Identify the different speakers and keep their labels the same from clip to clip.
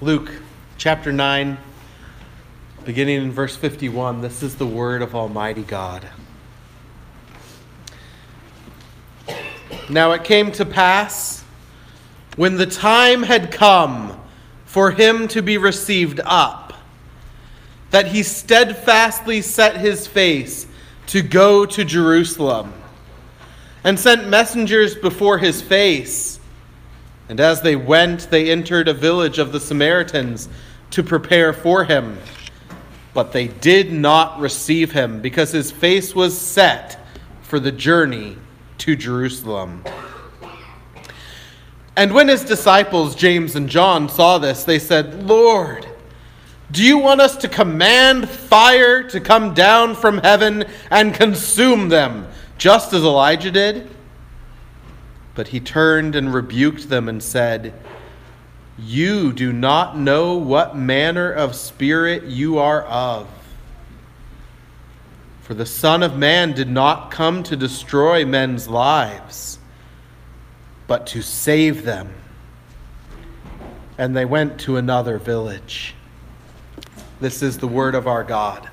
Speaker 1: Luke chapter 9, beginning in verse 51. This is the word of Almighty God. Now it came to pass, when the time had come for him to be received up, that he steadfastly set his face to go to Jerusalem, and sent messengers before his face. And as they went, they entered a village of the Samaritans to prepare for him. But they did not receive him, because his face was set for the journey to Jerusalem. And when his disciples, James and John, saw this, they said, Lord, do you want us to command fire to come down from heaven and consume them, just as Elijah did? But he turned and rebuked them and said, You do not know what manner of spirit you are of. For the Son of Man did not come to destroy men's lives, but to save them. And they went to another village. This is the word of our God.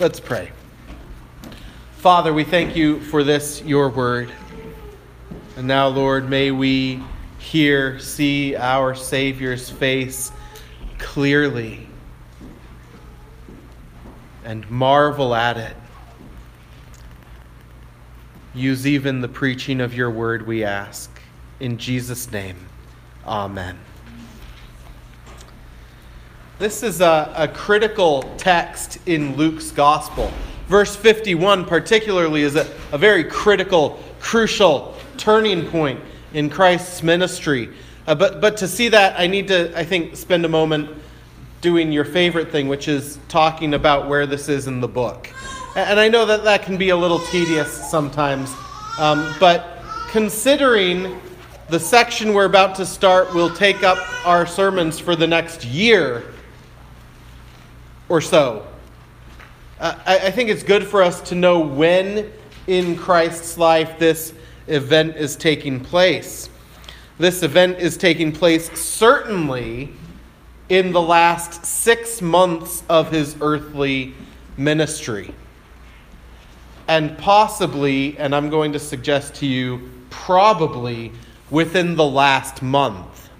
Speaker 1: Let's pray. Father, we thank you for this, your word. And now, Lord, may we hear, see our Savior's face clearly and marvel at it. Use even the preaching of your word, we ask. In Jesus' name, amen. This is a, a critical text in Luke's gospel. Verse 51, particularly, is a, a very critical, crucial turning point in Christ's ministry. Uh, but, but to see that, I need to, I think, spend a moment doing your favorite thing, which is talking about where this is in the book. And I know that that can be a little tedious sometimes, um, but considering the section we're about to start will take up our sermons for the next year or so, uh, I, I think it's good for us to know when in Christ's life this event is taking place. This event is taking place certainly in the last six months of his earthly ministry and possibly, and I'm going to suggest to you, probably within the last month.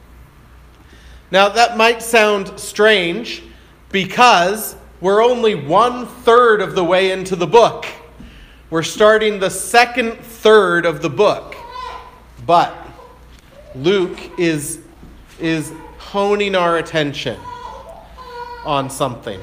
Speaker 1: Now, that might sound strange because we're only one third of the way into the book. We're starting the second third of the book. But Luke is, is honing our attention on something.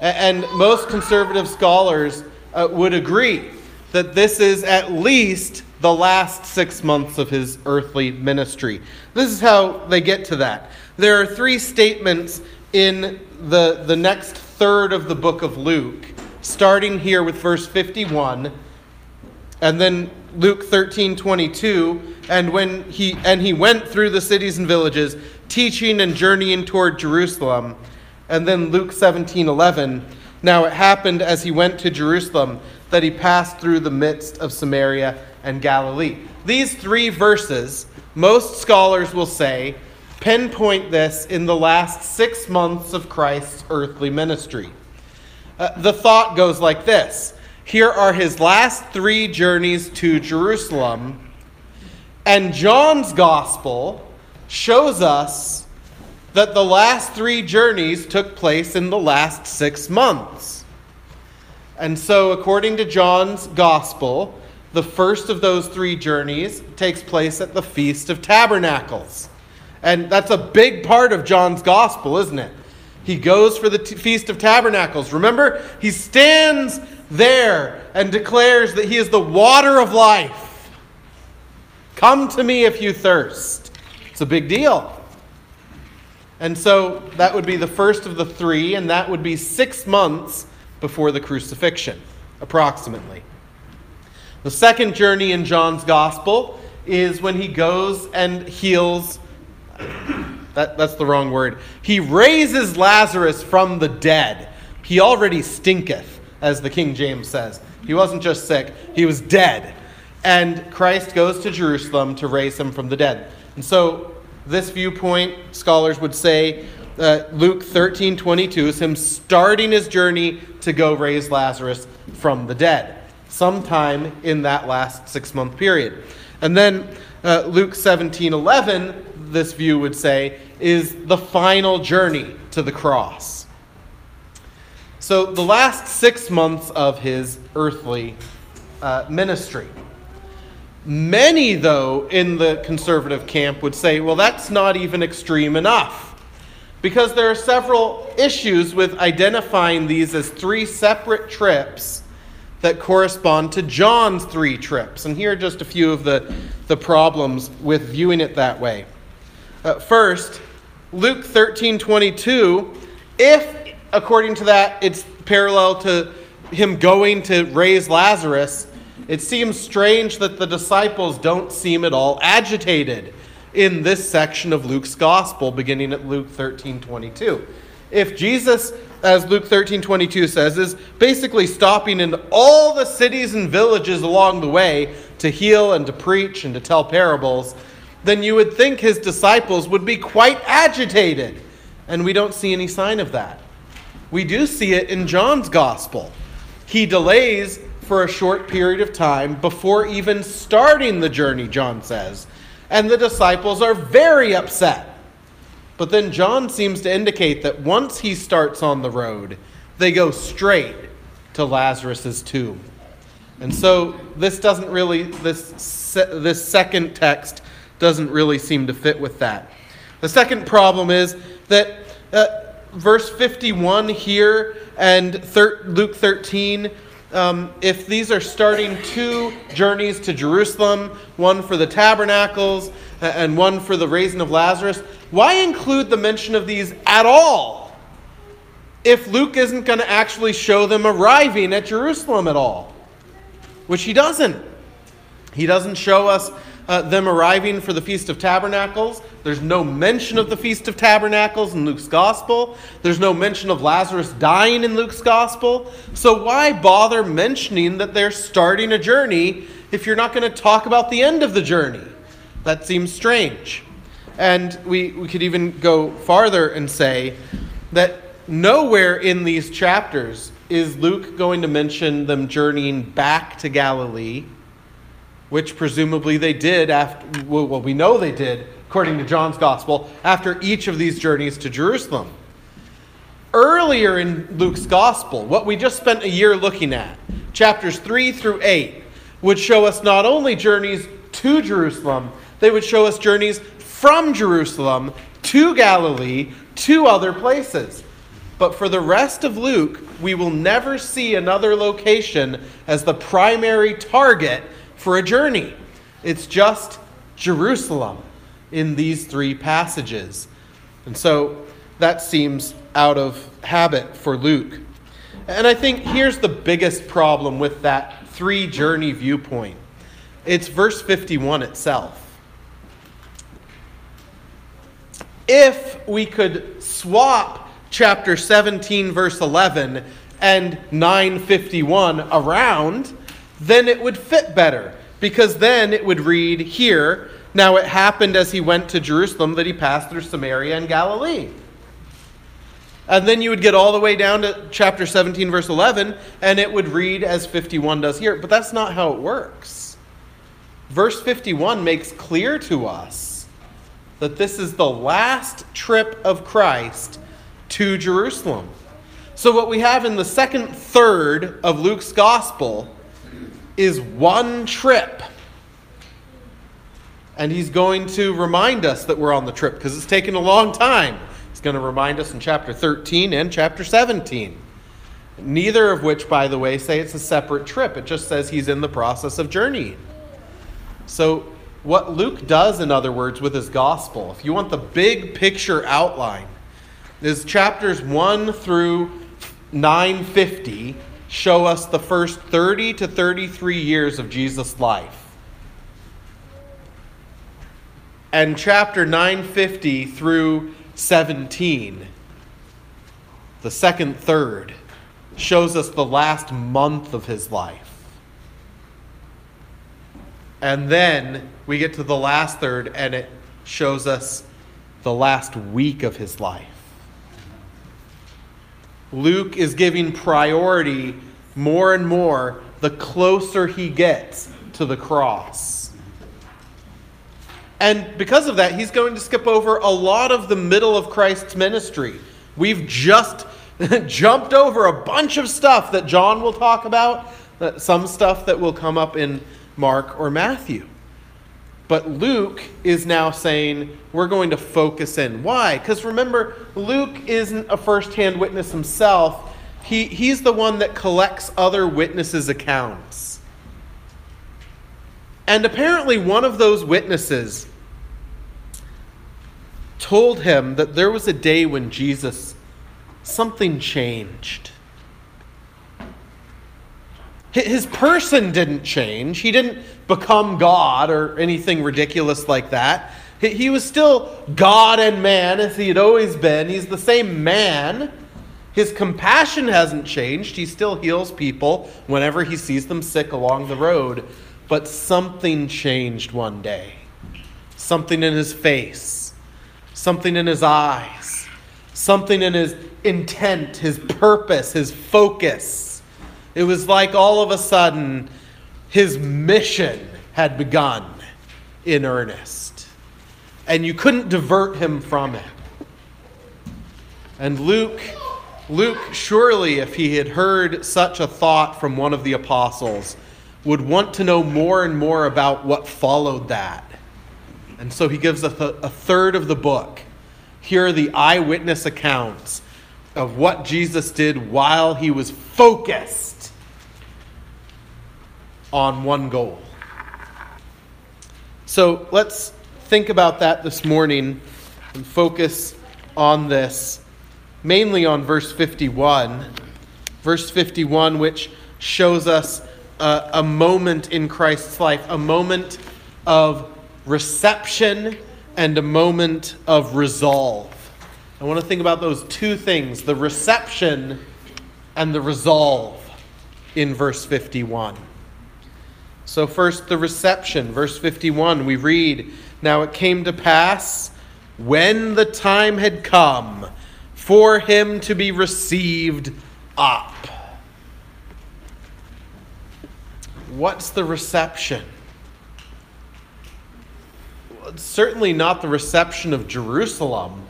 Speaker 1: And most conservative scholars uh, would agree that this is at least the last six months of his earthly ministry. This is how they get to that. There are three statements in the, the next third of the book of Luke, starting here with verse 51, and then Luke 13 22, and when he and he went through the cities and villages, teaching and journeying toward Jerusalem, and then Luke 17 11 now it happened as he went to Jerusalem that he passed through the midst of Samaria and Galilee. These three verses, most scholars will say, pinpoint this in the last six months of Christ's earthly ministry. Uh, the thought goes like this Here are his last three journeys to Jerusalem, and John's gospel shows us that the last three journeys took place in the last six months. And so, according to John's gospel, the first of those three journeys takes place at the Feast of Tabernacles. And that's a big part of John's gospel, isn't it? He goes for the t- Feast of Tabernacles. Remember, he stands there and declares that he is the water of life. Come to me if you thirst. It's a big deal. And so that would be the first of the three, and that would be six months before the crucifixion, approximately. The second journey in John's gospel is when he goes and heals. That, that's the wrong word. He raises Lazarus from the dead. He already stinketh, as the King James says. He wasn't just sick, he was dead. And Christ goes to Jerusalem to raise him from the dead. And so This viewpoint, scholars would say, uh, Luke 13 22 is him starting his journey to go raise Lazarus from the dead, sometime in that last six month period. And then uh, Luke 17 11, this view would say, is the final journey to the cross. So, the last six months of his earthly uh, ministry. Many, though, in the conservative camp would say, well, that's not even extreme enough. Because there are several issues with identifying these as three separate trips that correspond to John's three trips. And here are just a few of the, the problems with viewing it that way. Uh, first, Luke 13 22, if, according to that, it's parallel to him going to raise Lazarus, it seems strange that the disciples don't seem at all agitated in this section of Luke's gospel, beginning at Luke 13 22. If Jesus, as Luke 13 22 says, is basically stopping in all the cities and villages along the way to heal and to preach and to tell parables, then you would think his disciples would be quite agitated. And we don't see any sign of that. We do see it in John's gospel. He delays for a short period of time before even starting the journey, John says. And the disciples are very upset. But then John seems to indicate that once he starts on the road, they go straight to Lazarus's tomb. And so this doesn't really this this second text doesn't really seem to fit with that. The second problem is that uh, verse 51 here and thir- Luke 13 um, if these are starting two journeys to Jerusalem, one for the tabernacles and one for the raising of Lazarus, why include the mention of these at all if Luke isn't going to actually show them arriving at Jerusalem at all? Which he doesn't. He doesn't show us uh, them arriving for the Feast of Tabernacles. There's no mention of the Feast of Tabernacles in Luke's Gospel. There's no mention of Lazarus dying in Luke's Gospel. So why bother mentioning that they're starting a journey if you're not going to talk about the end of the journey? That seems strange. And we, we could even go farther and say that nowhere in these chapters is Luke going to mention them journeying back to Galilee which presumably they did after, well, we know they did, according to John's gospel, after each of these journeys to Jerusalem. Earlier in Luke's gospel, what we just spent a year looking at, chapters 3 through 8, would show us not only journeys to Jerusalem, they would show us journeys from Jerusalem to Galilee to other places. But for the rest of Luke, we will never see another location as the primary target for a journey. It's just Jerusalem in these three passages. And so that seems out of habit for Luke. And I think here's the biggest problem with that three journey viewpoint it's verse 51 itself. If we could swap chapter 17, verse 11, and 951 around, then it would fit better. Because then it would read here, now it happened as he went to Jerusalem that he passed through Samaria and Galilee. And then you would get all the way down to chapter 17, verse 11, and it would read as 51 does here. But that's not how it works. Verse 51 makes clear to us that this is the last trip of Christ to Jerusalem. So, what we have in the second third of Luke's gospel is one trip. And he's going to remind us that we're on the trip because it's taken a long time. He's going to remind us in chapter 13 and chapter 17. Neither of which, by the way, say it's a separate trip. It just says he's in the process of journeying. So, what Luke does, in other words, with his gospel, if you want the big picture outline, is chapters 1 through 950 show us the first 30 to 33 years of Jesus' life. And chapter 950 through 17, the second third, shows us the last month of his life. And then we get to the last third, and it shows us the last week of his life. Luke is giving priority more and more the closer he gets to the cross. And because of that, he's going to skip over a lot of the middle of Christ's ministry. We've just jumped over a bunch of stuff that John will talk about, uh, some stuff that will come up in Mark or Matthew. But Luke is now saying we're going to focus in. Why? Because remember, Luke isn't a first hand witness himself, he, he's the one that collects other witnesses' accounts. And apparently, one of those witnesses told him that there was a day when Jesus, something changed. His person didn't change. He didn't become God or anything ridiculous like that. He was still God and man as he had always been. He's the same man. His compassion hasn't changed. He still heals people whenever he sees them sick along the road. But something changed one day. Something in his face, something in his eyes, something in his intent, his purpose, his focus. It was like all of a sudden his mission had begun in earnest. And you couldn't divert him from it. And Luke, Luke, surely, if he had heard such a thought from one of the apostles, would want to know more and more about what followed that. And so he gives a, th- a third of the book. Here are the eyewitness accounts of what Jesus did while he was focused on one goal. So let's think about that this morning and focus on this, mainly on verse 51. Verse 51, which shows us a, a moment in Christ's life, a moment of reception and a moment of resolve. I want to think about those two things the reception and the resolve in verse 51. So, first, the reception. Verse 51, we read Now it came to pass when the time had come for him to be received up. What's the reception? Well, certainly not the reception of Jerusalem.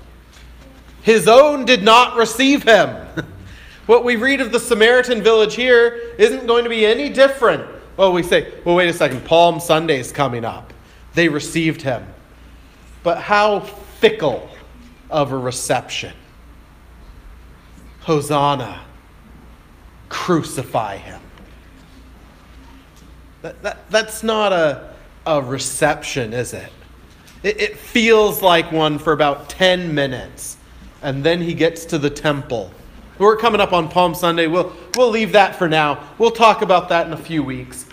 Speaker 1: His own did not receive him. what we read of the Samaritan village here isn't going to be any different well, we say, well, wait a second, Palm Sunday is coming up. They received him. But how fickle of a reception. Hosanna, crucify him. That, that, that's not a, a reception, is it? it? It feels like one for about 10 minutes, and then he gets to the temple we're coming up on Palm Sunday. We'll, we'll leave that for now. We'll talk about that in a few weeks.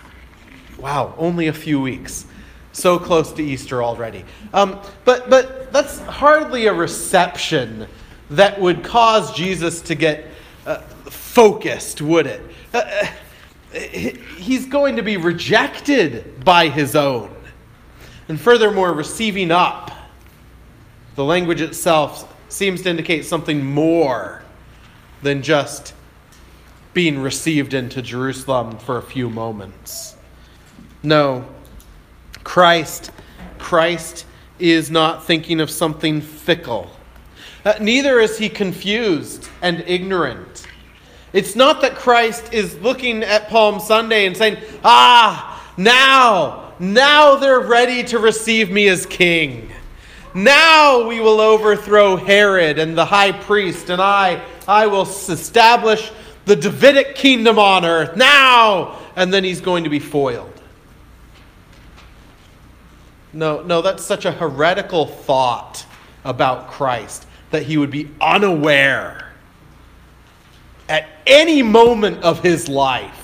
Speaker 1: Wow, only a few weeks. So close to Easter already. Um, but, but that's hardly a reception that would cause Jesus to get uh, focused, would it? Uh, uh he's going to be rejected by his own. And furthermore, receiving up. The language itself seems to indicate something more than just being received into Jerusalem for a few moments. No, Christ, Christ is not thinking of something fickle. Uh, neither is he confused and ignorant. It's not that Christ is looking at Palm Sunday and saying, Ah, now, now they're ready to receive me as king. Now we will overthrow Herod and the high priest, and I I will establish the Davidic kingdom on earth now. And then he's going to be foiled. No, no, that's such a heretical thought about Christ that he would be unaware at any moment of his life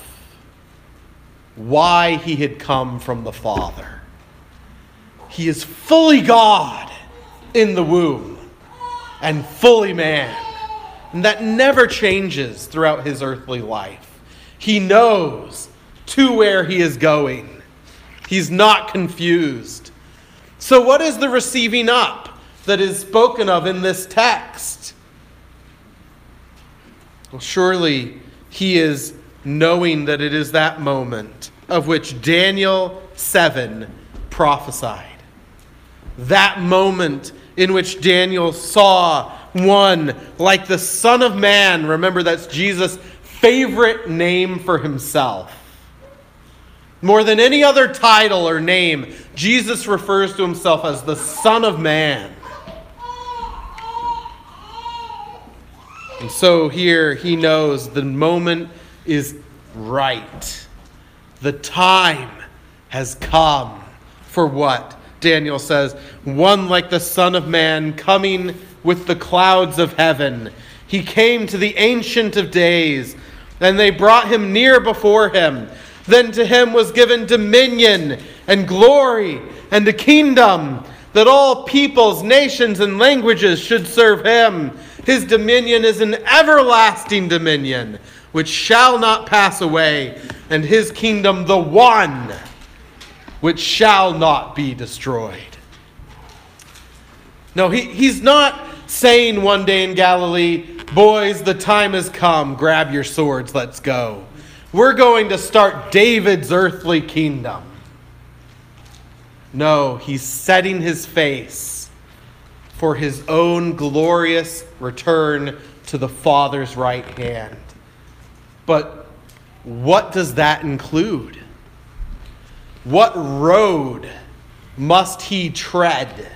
Speaker 1: why he had come from the Father. He is fully God in the womb and fully man. And that never changes throughout his earthly life. He knows to where he is going, he's not confused. So, what is the receiving up? that is spoken of in this text? Well, surely he is knowing that it is that moment of which Daniel 7 prophesied. That moment in which Daniel saw one like the Son of Man. Remember, that's Jesus' favorite name for himself. More than any other title or name, Jesus refers to himself as the Son of Man. And so here he knows the moment is right. The time has come for what? Daniel says, one like the Son of Man coming with the clouds of heaven. He came to the Ancient of Days, and they brought him near before him. Then to him was given dominion and glory and a kingdom that all peoples, nations, and languages should serve him. His dominion is an everlasting dominion which shall not pass away, and his kingdom the one which shall not be destroyed. No, he, he's not saying one day in Galilee, Boys, the time has come. Grab your swords. Let's go. We're going to start David's earthly kingdom. No, he's setting his face for his own glorious return to the Father's right hand. But what does that include? What road must he tread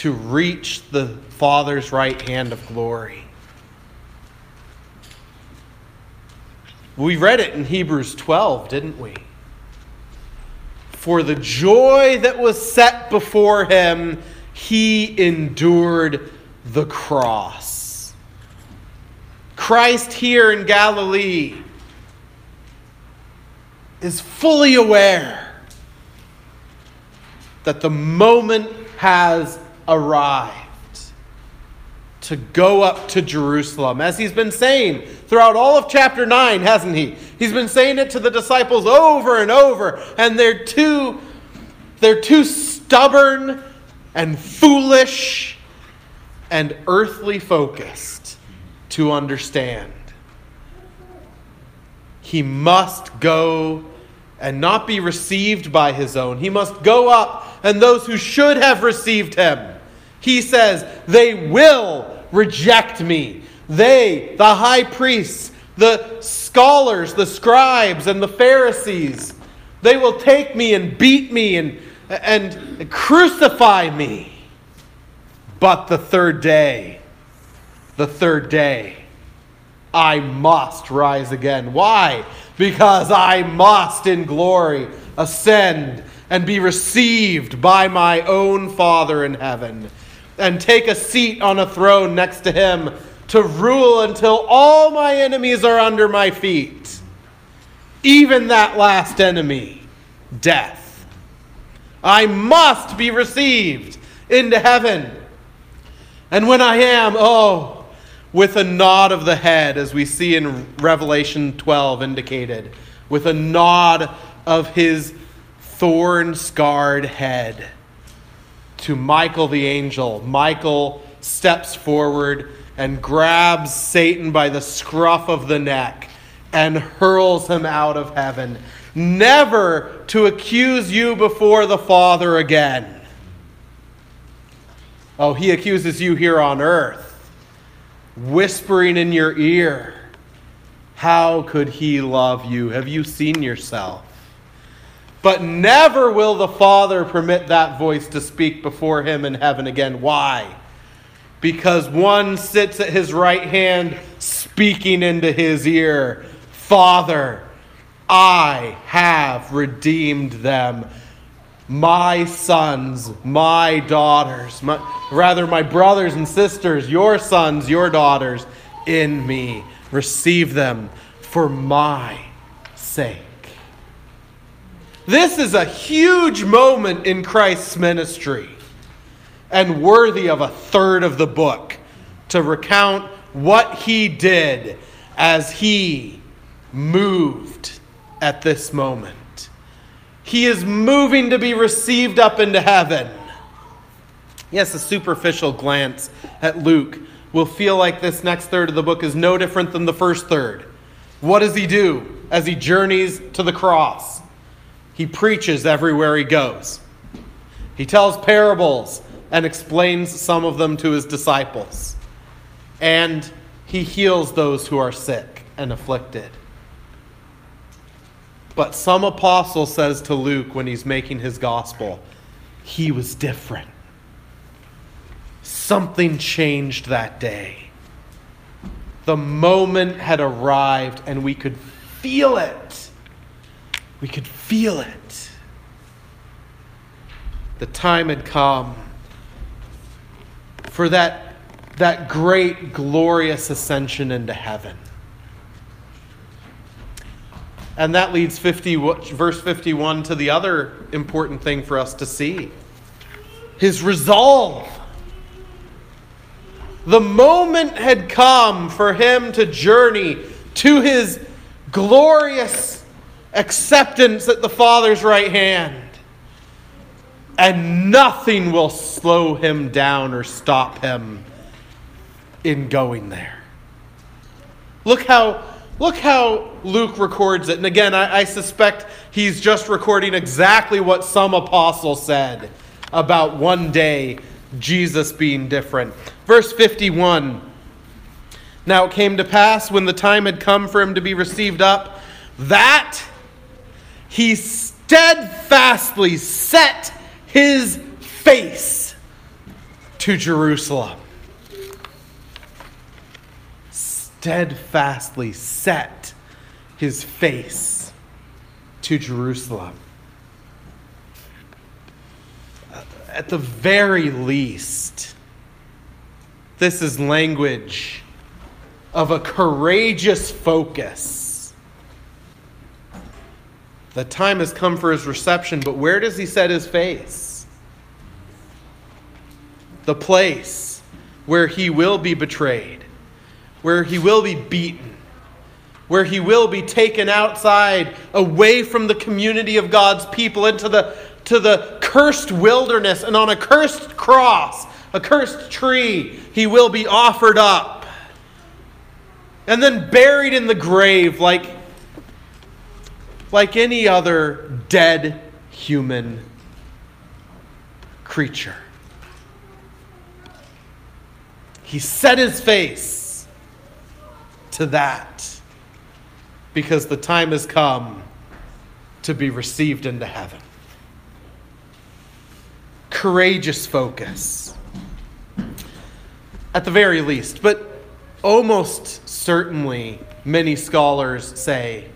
Speaker 1: to reach the Father's right hand of glory? We read it in Hebrews 12, didn't we? For the joy that was set before him, he endured the cross. Christ here in Galilee is fully aware that the moment has arrived to go up to Jerusalem, as he's been saying throughout all of chapter 9, hasn't he? He's been saying it to the disciples over and over, and they're too, they're too stubborn and foolish and earthly focused to understand. He must go and not be received by his own. He must go up, and those who should have received him, he says, they will reject me. They, the high priests, the scholars, the scribes, and the Pharisees, they will take me and beat me and, and crucify me. But the third day, the third day, I must rise again. Why? Because I must in glory ascend and be received by my own Father in heaven and take a seat on a throne next to him to rule until all my enemies are under my feet. Even that last enemy, death. I must be received into heaven. And when I am, oh, with a nod of the head, as we see in Revelation 12 indicated, with a nod of his thorn scarred head to Michael the angel. Michael steps forward and grabs Satan by the scruff of the neck and hurls him out of heaven, never to accuse you before the Father again. Oh, he accuses you here on earth whispering in your ear, How could he love you? Have you seen yourself? But never will the Father permit that voice to speak before him in heaven again. Why? Because one sits at his right hand speaking into his ear Father, I have redeemed them my sons, my daughters, my, rather, my brothers and sisters, your sons, your daughters, in me. Receive them for my sake. This is a huge moment in Christ's ministry and worthy of a third of the book to recount what he did as he moved at this moment. He is moving to be received up into heaven. Yes, a superficial glance at Luke will feel like this next third of the book is no different than the first third. What does he do as he journeys to the cross? He preaches everywhere he goes. He tells parables and explains some of them to his disciples. And he heals those who are sick and afflicted. But some apostle says to Luke when he's making his gospel, he was different. Something changed that day. The moment had arrived and we could feel it. We could feel it. The time had come for that, that great, glorious ascension into heaven. And that leads 50, verse 51 to the other important thing for us to see his resolve. The moment had come for him to journey to his glorious acceptance at the Father's right hand. And nothing will slow him down or stop him in going there. Look how, look how Luke records it. And again, I, I suspect he's just recording exactly what some apostle said about one day Jesus being different. Verse 51 Now it came to pass when the time had come for him to be received up that he steadfastly set his face to Jerusalem. Steadfastly set his face to Jerusalem. at the very least, this is language of a courageous focus. The time has come for his reception, but where does he set his face? The place where he will be betrayed, where he will be beaten, where he will be taken outside, away from the community of God's people, into the to the cursed wilderness, and on a cursed cross, a cursed tree, he will be offered up. And then buried in the grave like, like any other dead human creature. He set his face to that because the time has come to be received into heaven courageous focus. At the very least. But almost certainly, many scholars say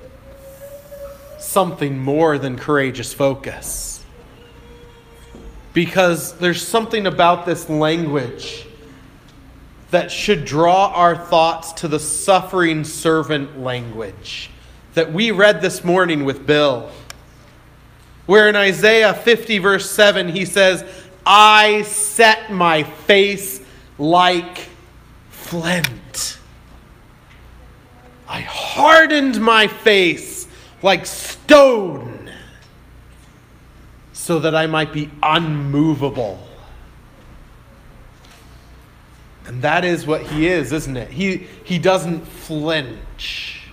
Speaker 1: something more than courageous focus. Because there's something about this language that should draw our thoughts to the suffering servant language that we read this morning with Bill where in Isaiah 50, verse 7, he says, I set my face like flint. I hardened my face like stone so that I might be unmovable. And that is what he is, isn't it? He, he doesn't flinch.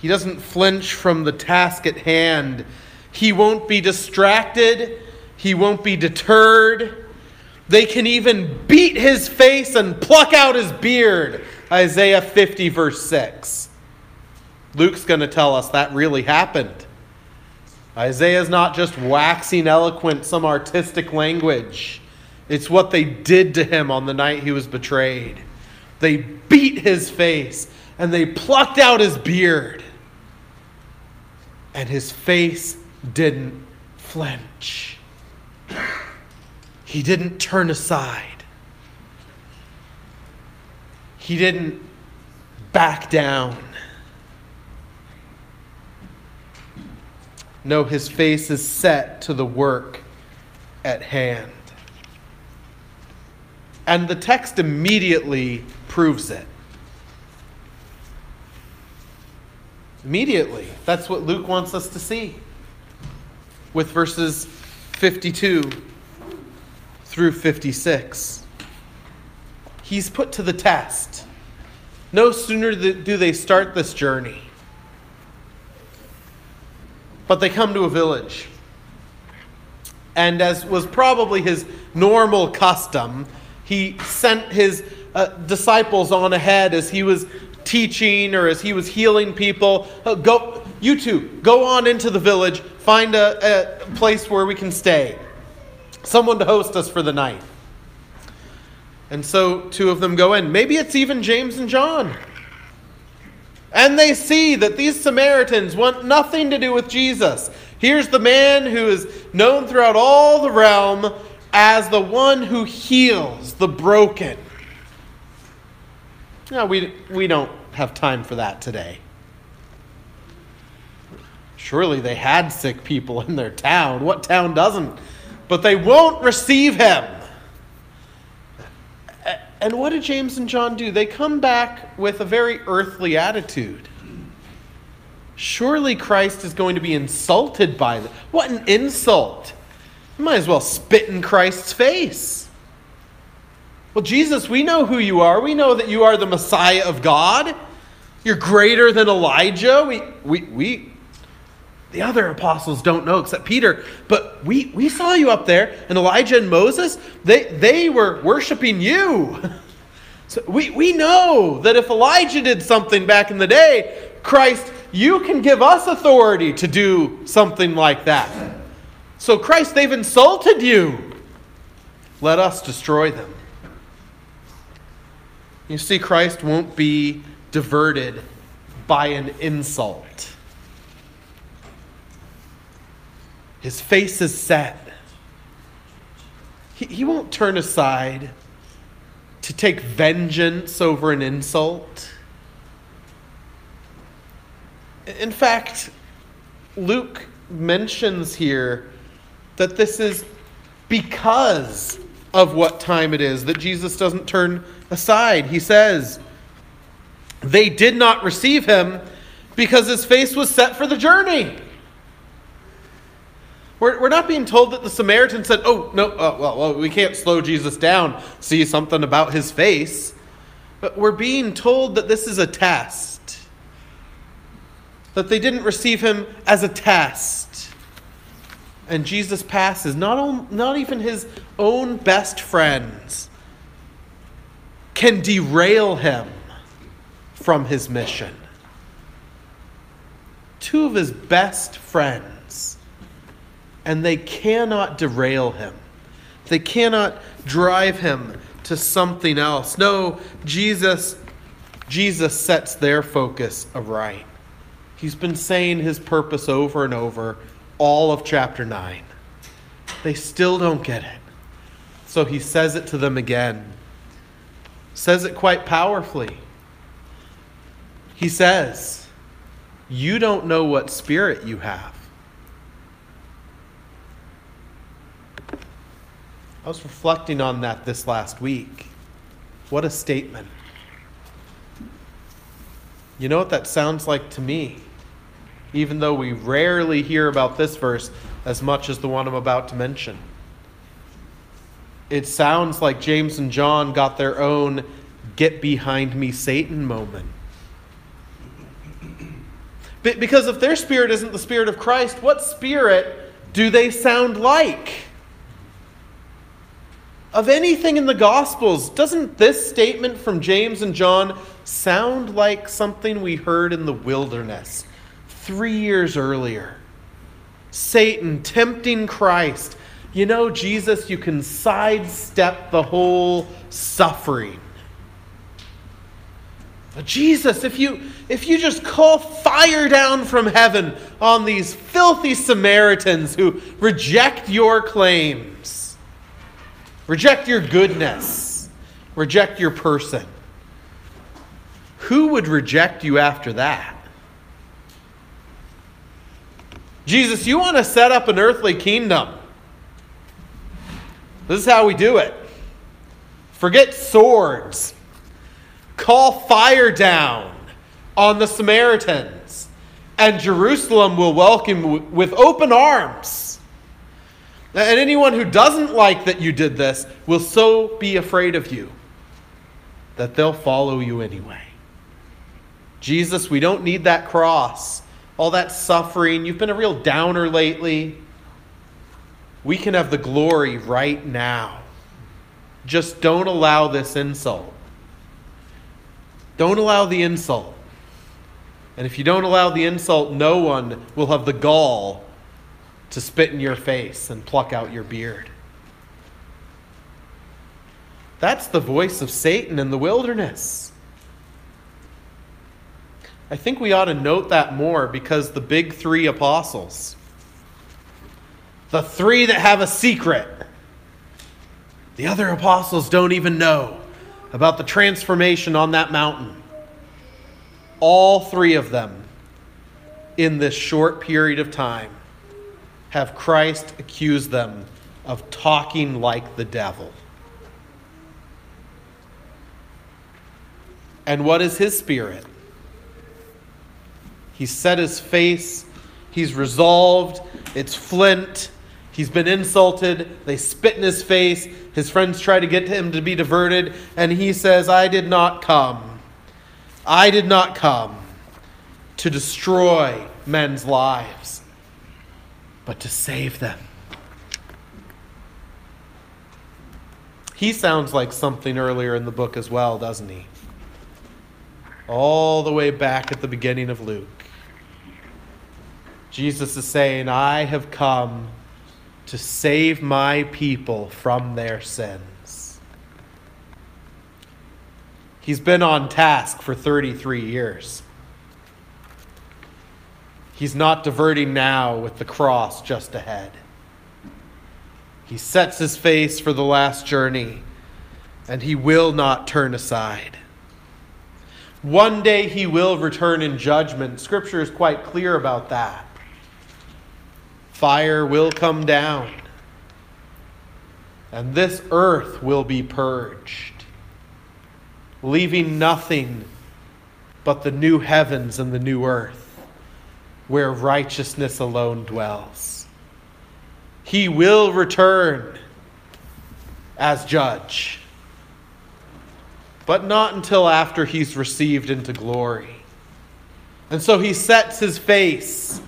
Speaker 1: He doesn't flinch from the task at hand. He won't be distracted. He won't be deterred. They can even beat his face and pluck out his beard. Isaiah 50, verse 6. Luke's going to tell us that really happened. Isaiah's not just waxing eloquent, some artistic language. It's what they did to him on the night he was betrayed. They beat his face and they plucked out his beard and his face didn't flinch. He didn't turn aside. He didn't back down. No, his face is set to the work at hand. And the text immediately proves it. Immediately. That's what Luke wants us to see with verses 52 through 56. He's put to the test. No sooner do they start this journey, but they come to a village. And as was probably his normal custom, he sent his uh, disciples on ahead as he was teaching or as he was healing people. Uh, go, you two, go on into the village, find a, a place where we can stay, someone to host us for the night. And so two of them go in. Maybe it's even James and John. And they see that these Samaritans want nothing to do with Jesus. Here's the man who is known throughout all the realm as the one who heals the broken. No, we, we don't have time for that today. Surely they had sick people in their town. What town doesn't? But they won't receive him. And what did James and John do? They come back with a very earthly attitude. Surely Christ is going to be insulted by them. What an insult! You might as well spit in Christ's face. Well, Jesus, we know who you are. We know that you are the Messiah of God. You're greater than Elijah. We, we, we, the other apostles don't know except Peter, but we, we saw you up there, and Elijah and Moses, they, they were worshiping you. So we, we know that if Elijah did something back in the day, Christ, you can give us authority to do something like that. So, Christ, they've insulted you. Let us destroy them. You see, Christ won't be diverted by an insult. His face is set. He, he won't turn aside to take vengeance over an insult. In fact, Luke mentions here that this is because of what time it is that Jesus doesn't turn aside. He says, They did not receive him because his face was set for the journey. We're, we're not being told that the Samaritan said, oh, no, uh, well, well, we can't slow Jesus down, see something about his face. But we're being told that this is a test. That they didn't receive him as a test. And Jesus passes. Not, not even his own best friends can derail him from his mission. Two of his best friends and they cannot derail him. They cannot drive him to something else. No, Jesus Jesus sets their focus aright. He's been saying his purpose over and over all of chapter 9. They still don't get it. So he says it to them again. Says it quite powerfully. He says, You don't know what spirit you have. I was reflecting on that this last week. What a statement. You know what that sounds like to me? Even though we rarely hear about this verse as much as the one I'm about to mention. It sounds like James and John got their own get behind me Satan moment. Because if their spirit isn't the spirit of Christ, what spirit do they sound like? Of anything in the Gospels, doesn't this statement from James and John sound like something we heard in the wilderness three years earlier? Satan tempting Christ. You know, Jesus, you can sidestep the whole suffering. But Jesus, if you if you just call fire down from heaven on these filthy Samaritans who reject your claims, Reject your goodness. Reject your person. Who would reject you after that? Jesus, you want to set up an earthly kingdom. This is how we do it. Forget swords. Call fire down on the Samaritans, and Jerusalem will welcome with open arms. And anyone who doesn't like that you did this will so be afraid of you that they'll follow you anyway. Jesus, we don't need that cross, all that suffering. You've been a real downer lately. We can have the glory right now. Just don't allow this insult. Don't allow the insult. And if you don't allow the insult, no one will have the gall to spit in your face and pluck out your beard. That's the voice of Satan in the wilderness. I think we ought to note that more because the big three apostles, the three that have a secret, the other apostles don't even know about the transformation on that mountain. All three of them, in this short period of time, have Christ accused them of talking like the devil. And what is his spirit? He's set his face, he's resolved, it's flint. He's been insulted. They spit in his face. His friends try to get him to be diverted. And he says, I did not come. I did not come to destroy men's lives, but to save them. He sounds like something earlier in the book as well, doesn't he? All the way back at the beginning of Luke. Jesus is saying, I have come to save my people from their sins. He's been on task for 33 years. He's not diverting now with the cross just ahead. He sets his face for the last journey, and he will not turn aside. One day he will return in judgment. Scripture is quite clear about that. Fire will come down, and this earth will be purged, leaving nothing but the new heavens and the new earth, where righteousness alone dwells. He will return as judge, but not until after he's received into glory. And so he sets his face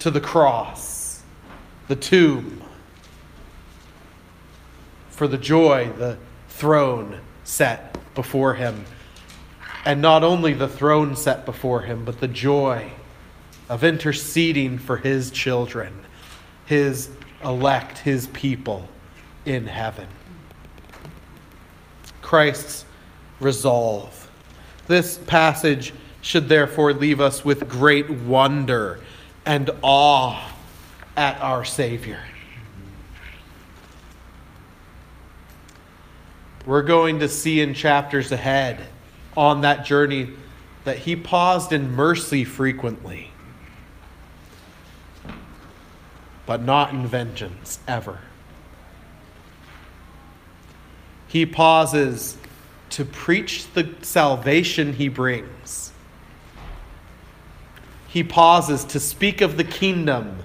Speaker 1: to the cross the tomb for the joy, the throne set before him. And not only the throne set before him, but the joy of interceding for his children, his elect, his people in heaven. Christ's resolve. This passage should therefore leave us with great wonder and awe at our Savior. We're going to see in chapters ahead on that journey that he paused in mercy frequently, but not in vengeance ever. He pauses to preach the salvation he brings. He pauses to speak of the kingdom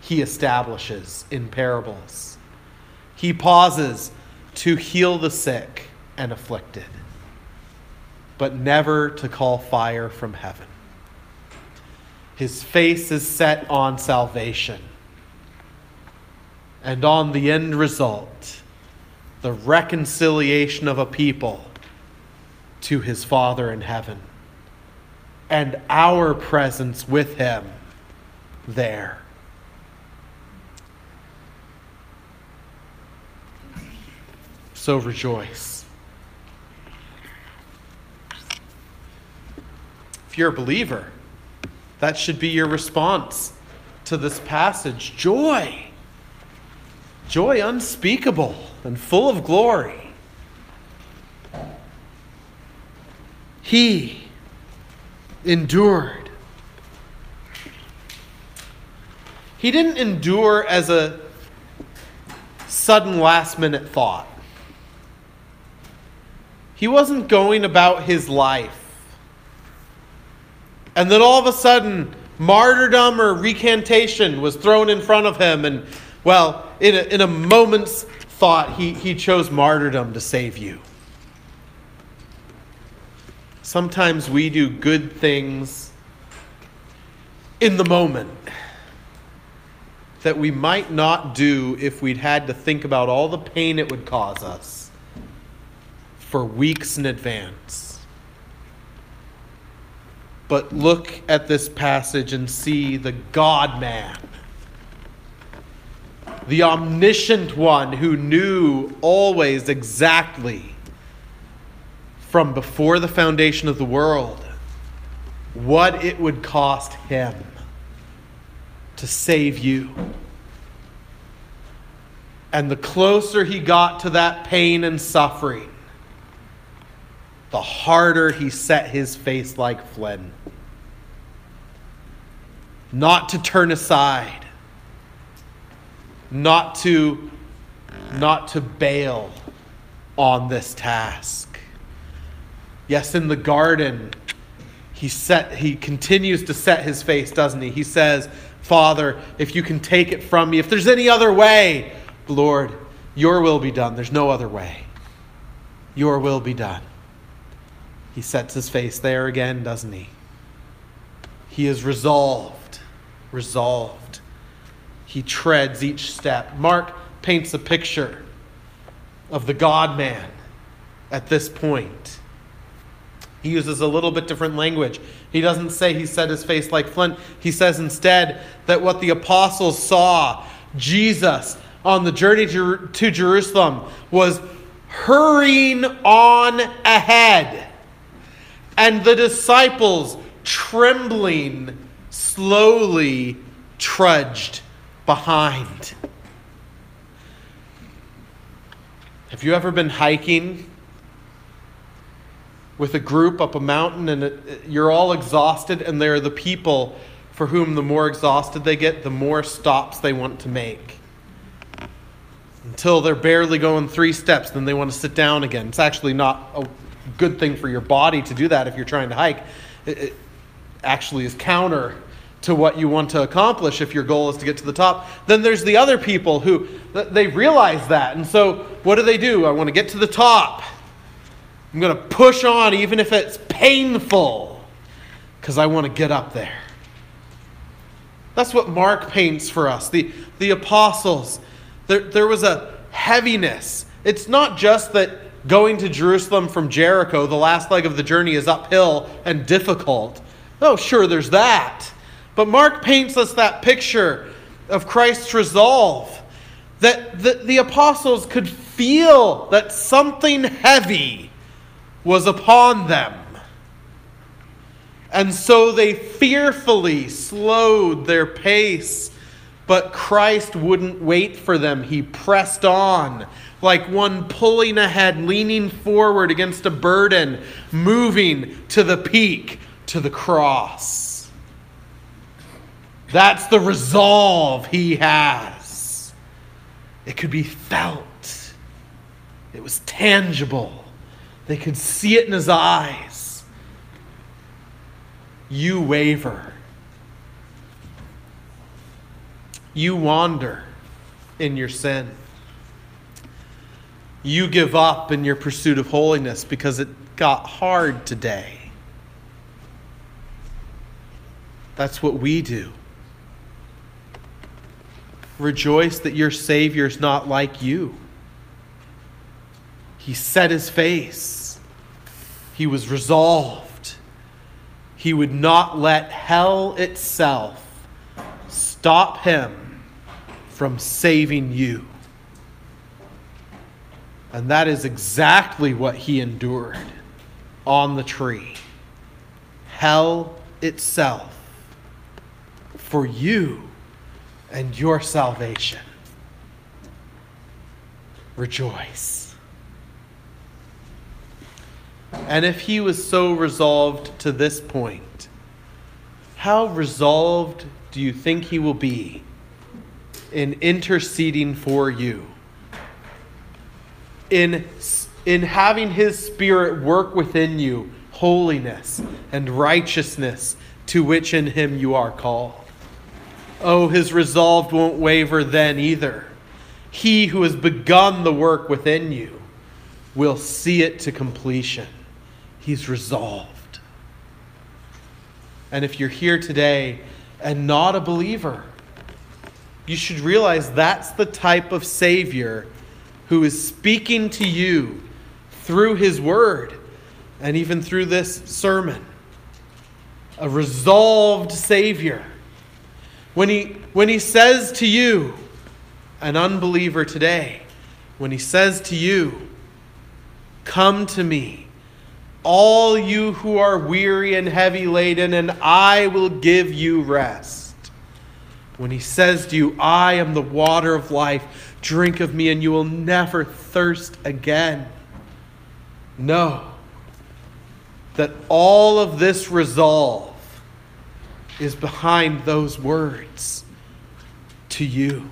Speaker 1: he establishes in parables. He pauses to heal the sick and afflicted, but never to call fire from heaven. His face is set on salvation and on the end result, the reconciliation of a people to his Father in heaven and our presence with him there. So rejoice. If you're a believer, that should be your response to this passage joy. Joy unspeakable and full of glory. He endured. He didn't endure as a sudden last minute thought. He wasn't going about his life. And then all of a sudden, martyrdom or recantation was thrown in front of him, and Well, in a, in a moment's thought, he, he chose martyrdom to save you. Sometimes we do good things in the moment that we might not do if we'd had to think about all the pain it would cause us for weeks in advance. But look at this passage and see the God man, the omniscient one who knew always exactly from before the foundation of the world what it would cost him to save you. And the closer he got to that pain and suffering, the harder he set his face like flint. Not to turn aside, not to not to bail on this task. Yes, in the garden, he set he continues to set his face, doesn't he? He says, Father, if you can take it from me, if there's any other way, Lord, your will be done. There's no other way. Your will be done. He sets his face there again, doesn't he? He is resolved, resolved. He treads each step. Mark paints a picture of the God man at this point. He uses a little bit different language. He doesn't say he set his face like flint. He says instead that what the apostles saw, Jesus on the journey to, Jerusalem, was hurrying on ahead. And the disciples, trembling, slowly trudged behind. Have you ever been hiking with a group up a mountain and it, you're all exhausted, and they're the people for whom the more exhausted they get, the more stops they want to make. Until they're barely going three steps, then they want to sit down again. It's actually not a good thing for your body to do that if you're trying to hike. It, it actually is counter to what you want to accomplish if your goal is to get to the top. Then there's the other people who they realize that. And so what do they do? I want to get to the top. I'm going to push on even if it's painful because I want to get up there. That's what Mark paints for us. The, the apostles, there, there was a heaviness. It's not just that going to Jerusalem from Jericho, the last leg of the journey, is uphill and difficult. Oh, sure, there's that. But Mark paints us that picture of Christ's resolve that the, the apostles could feel that something heavy was upon them. And so they fearfully slowed their pace. But Christ wouldn't wait for them. He pressed on like one pulling ahead, leaning forward against a burden, moving to the peak, to the cross. That's the resolve he has. It could be felt, it was tangible. They could see it in his eyes. You waver. You wander in your sin. You give up in your pursuit of holiness because it got hard today. That's what we do. Rejoice that your Savior is not like you. He set his face. He was resolved. He would not let hell itself stop him from saving you. And that is exactly what he endured on the tree. Hell itself for you and your salvation. Rejoice. And if he was so resolved to this point, how resolved do you think he will be in interceding for you? In, in having his spirit work within you holiness and righteousness to which in him you are called? Oh, his resolve won't waver then either. He who has begun the work within you will see it to completion. He's resolved. And if you're here today and not a believer, you should realize that's the type of Savior who is speaking to you through His Word and even through this sermon. A resolved Savior. When he, when he says to you, an unbeliever today, when he says to you, Come to me, all you who are weary and heavy laden, and I will give you rest. When he says to you, I am the water of life, drink of me, and you will never thirst again. Know that all of this resolve is behind those words to you.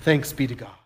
Speaker 1: Thanks be to God.